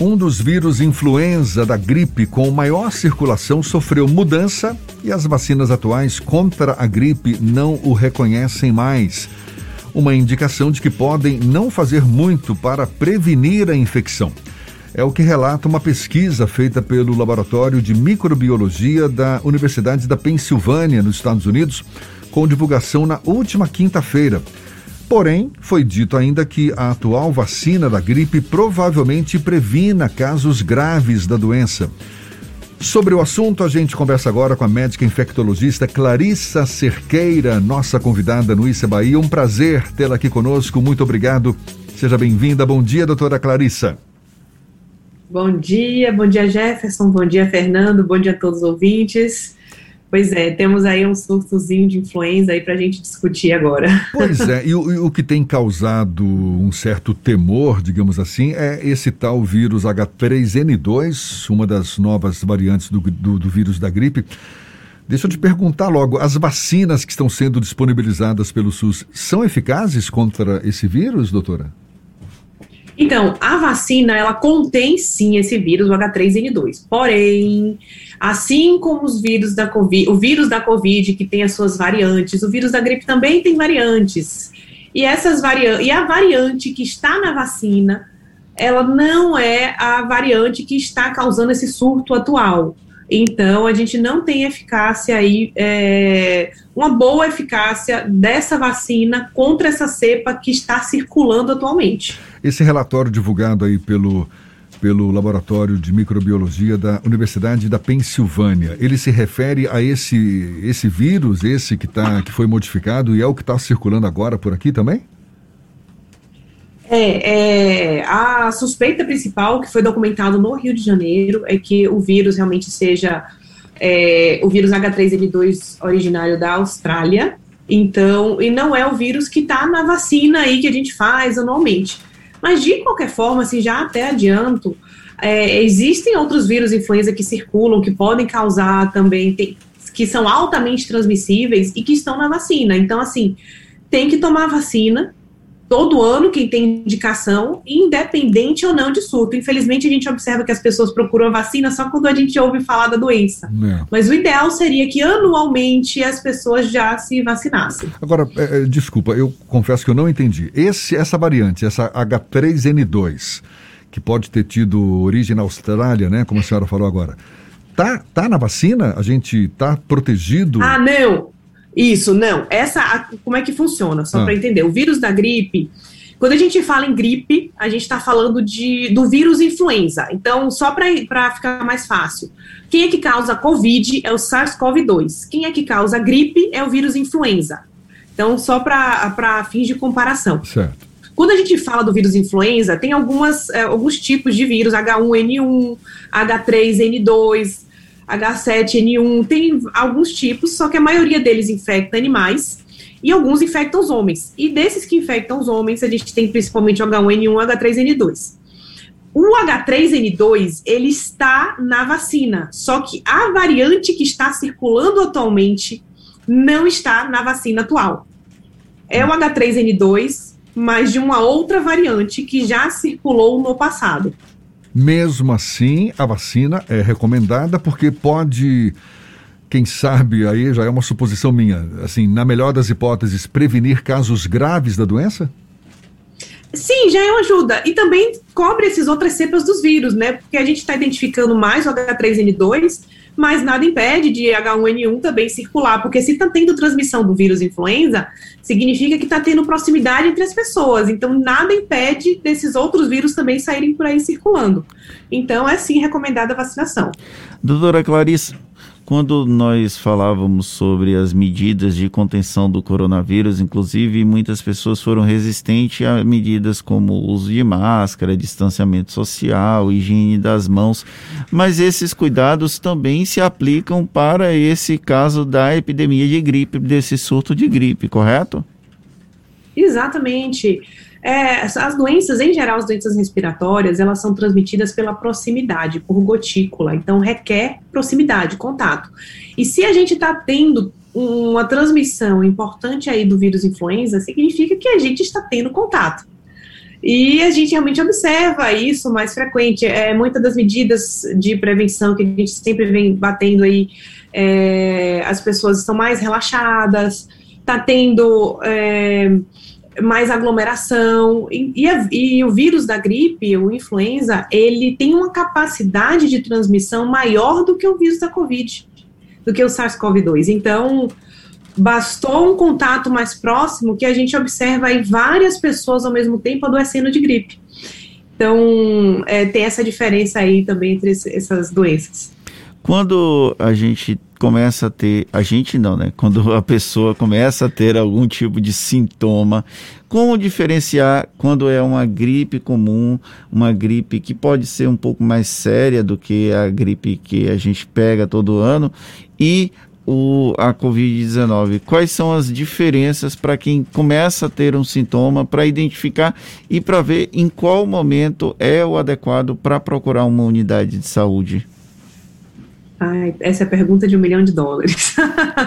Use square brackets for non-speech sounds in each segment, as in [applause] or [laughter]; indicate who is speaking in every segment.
Speaker 1: Um dos vírus influenza da gripe com maior circulação sofreu mudança e as vacinas atuais contra a gripe não o reconhecem mais. Uma indicação de que podem não fazer muito para prevenir a infecção. É o que relata uma pesquisa feita pelo Laboratório de Microbiologia da Universidade da Pensilvânia, nos Estados Unidos, com divulgação na última quinta-feira. Porém, foi dito ainda que a atual vacina da gripe provavelmente previna casos graves da doença. Sobre o assunto, a gente conversa agora com a médica infectologista Clarissa Cerqueira, nossa convidada no Issa Bahia. Um prazer tê-la aqui conosco. Muito obrigado. Seja bem-vinda. Bom dia, doutora Clarissa.
Speaker 2: Bom dia, bom dia, Jefferson. Bom dia, Fernando. Bom dia a todos os ouvintes. Pois é, temos aí um surtozinho de influenza aí para a gente discutir agora. [laughs]
Speaker 1: Pois é, e o, e o, que tem causado um certo temor, digamos assim, é esse tal vírus H3N2, uma das novas variantes do, do, do vírus da gripe. Deixa eu te perguntar logo, as vacinas que estão sendo disponibilizadas pelo SUS são eficazes contra esse vírus, doutora?
Speaker 2: Então, a vacina, ela contém sim esse vírus, o H3N2. Porém, assim como os vírus da COVID, o vírus da COVID, que tem as suas variantes, o vírus da gripe também tem variantes. E essas variantes, e a variante que está na vacina, ela não é a variante que está causando esse surto atual. Então, a gente não tem eficácia aí, é, uma boa eficácia dessa vacina contra essa cepa que está circulando atualmente.
Speaker 1: Esse relatório divulgado aí pelo, pelo Laboratório de Microbiologia da Universidade da Pensilvânia, ele se refere a esse, esse vírus, esse que, tá, que foi modificado e é o que está circulando agora por aqui também?
Speaker 2: É, é, a suspeita principal que foi documentado no Rio de Janeiro é que o vírus realmente seja é, o vírus H3N2 originário da Austrália. Então, e não é o vírus que está na vacina aí que a gente faz anualmente. Mas de qualquer forma, assim, já até adianto, é, existem outros vírus influenza que circulam, que podem causar também, tem, que são altamente transmissíveis e que estão na vacina. Então, assim, tem que tomar vacina todo ano quem tem indicação, independente ou não de surto. Infelizmente, a gente observa que as pessoas procuram a vacina só quando a gente ouve falar da doença. É. Mas o ideal seria que anualmente as pessoas já se vacinassem.
Speaker 1: Agora, é, é desculpa, eu confesso que eu não entendi. Esse, essa variante, essa H3N2, que pode ter tido origem na Austrália, né? Como a senhora falou agora. Tá, tá na vacina? A gente tá protegido?
Speaker 2: Ah, não! Isso, não. Essa, como é que funciona? Só ah. para entender. O vírus da gripe, quando a gente fala em gripe, a gente está falando de, do vírus influenza. Então, só para ficar mais fácil. Quem é que causa Covid é o SARS-CoV-2. Quem é que causa gripe é o vírus influenza. Então, só para fins de comparação.
Speaker 1: Certo.
Speaker 2: Quando a gente fala do vírus influenza, tem algumas, é, alguns tipos de vírus, H1N1, H3N2, H7N1, tem alguns tipos, só que a maioria deles infecta animais e alguns infectam os homens. E desses que infectam os homens, a gente tem principalmente o H1N1 e o H3N2. O H3N2, ele está na vacina, só que a variante que está circulando atualmente não está na vacina atual. É o H3N2, mas de uma outra variante que já circulou no passado.
Speaker 1: Mesmo assim, a vacina é recomendada porque pode, quem sabe, aí já é uma suposição minha, assim, na melhor das hipóteses, prevenir casos graves da doença?
Speaker 2: Sim, já é uma ajuda. E também cobre essas outras cepas dos vírus, né? Porque a gente está identificando mais o H3N2, mas nada impede de H1N1 também circular, porque se está tendo transmissão do vírus influenza, significa que está tendo proximidade entre as pessoas. Então, nada impede desses outros vírus também saírem por aí circulando. Então, é sim recomendada a vacinação.
Speaker 3: Doutora Clarice, quando nós falávamos sobre as medidas de contenção do coronavírus, inclusive muitas pessoas foram resistentes a medidas como o uso de máscara, distanciamento social, higiene das mãos, mas esses cuidados também se aplicam para esse caso da epidemia de gripe, desse surto de gripe, correto?
Speaker 2: Exatamente. É, as doenças, em geral, as doenças respiratórias, elas são transmitidas pela proximidade, por gotícula, então requer proximidade, contato. E se a gente está tendo uma transmissão importante aí do vírus influenza, significa que a gente está tendo contato. E a gente realmente observa isso mais frequente. É, muitas das medidas de prevenção que a gente sempre vem batendo aí, é, as pessoas estão mais relaxadas, está tendo é, mais aglomeração. E, e, e, o vírus da gripe, o influenza, ele tem uma capacidade de transmissão maior do que o vírus da Covid, do que o SARS-CoV-2. Então, bastou um contato mais próximo que a gente observa aí várias pessoas ao mesmo tempo adoecendo de gripe. Então, é, tem essa diferença aí também entre essas doenças.
Speaker 3: Quando a gente começa a ter, a gente não, né? Quando a pessoa começa a ter algum tipo de sintoma, como diferenciar quando é uma gripe comum, uma gripe que pode ser um pouco mais séria do que a gripe que a gente pega todo ano e o, a Covid-19? Quais são as diferenças para quem começa a ter um sintoma, para identificar e para ver em qual momento é o adequado para procurar uma unidade de saúde?
Speaker 2: Ai, essa é a pergunta de um milhão de dólares.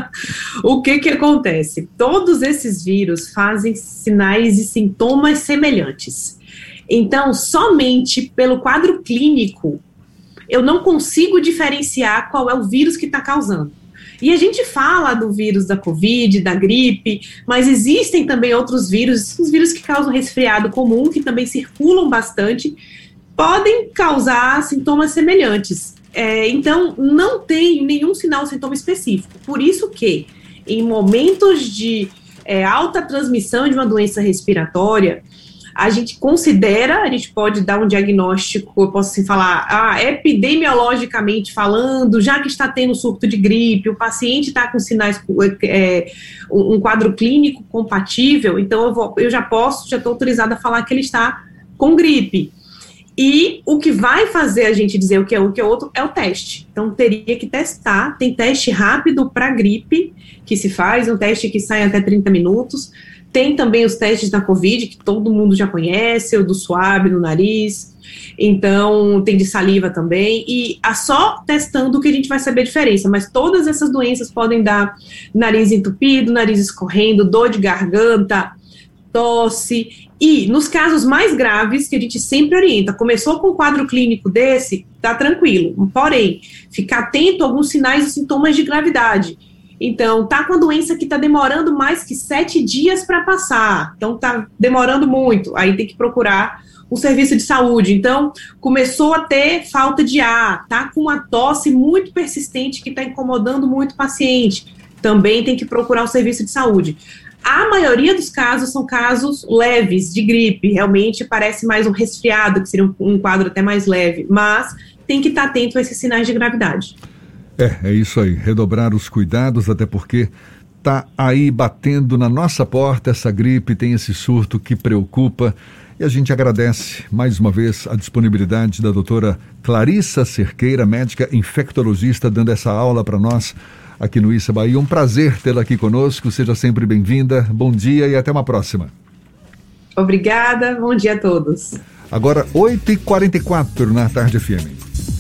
Speaker 2: [laughs] o que que acontece? Todos esses vírus fazem sinais e sintomas semelhantes. Então, somente pelo quadro clínico, eu não consigo diferenciar qual é o vírus que está causando. E a gente fala do vírus da Covid, da gripe, mas existem também outros vírus, os vírus que causam resfriado comum, que também circulam bastante, podem causar sintomas semelhantes. É, então, não tem nenhum sinal sintoma específico. Por isso que, em momentos de é, alta transmissão de uma doença respiratória, a gente considera, a gente pode dar um diagnóstico, eu posso assim falar, ah, epidemiologicamente falando, já que está tendo surto de gripe, o paciente está com sinais, é, um quadro clínico compatível, então eu, vou, eu já posso, já estou autorizada a falar que ele está com gripe. E o que vai fazer a gente dizer o que é um que é outro é o teste. Então teria que testar. Tem teste rápido para gripe que se faz, um teste que sai até 30 minutos. Tem também os testes da Covid, que todo mundo já conhece, o do suave no nariz. Então, tem de saliva também. E a só testando que a gente vai saber a diferença. Mas todas essas doenças podem dar nariz entupido, nariz escorrendo, dor de garganta, tosse. E nos casos mais graves, que a gente sempre orienta, começou com um quadro clínico desse, tá tranquilo. Porém, ficar atento a alguns sinais e sintomas de gravidade então, tá com a doença que está demorando mais que sete dias para passar. Então, tá demorando muito. Aí tem que procurar o serviço de saúde. Então, começou a ter falta de ar, tá com uma tosse muito persistente que está incomodando muito o paciente. Também tem que procurar o serviço de saúde. A maioria dos casos são casos leves de gripe, realmente parece mais um resfriado, que seria um, um quadro até mais leve, mas tem que estar atento a esses sinais de gravidade.
Speaker 1: É, é isso aí. Redobrar os cuidados, até porque tá aí batendo na nossa porta essa gripe, tem esse surto que preocupa. E a gente agradece mais uma vez a disponibilidade da doutora Clarissa Cerqueira, médica infectologista, dando essa aula para nós aqui no Issa Bahia. Um prazer tê-la aqui conosco. Seja sempre bem-vinda. Bom dia e até uma próxima.
Speaker 2: Obrigada. Bom dia a todos.
Speaker 1: Agora, 8h44 na Tarde FM.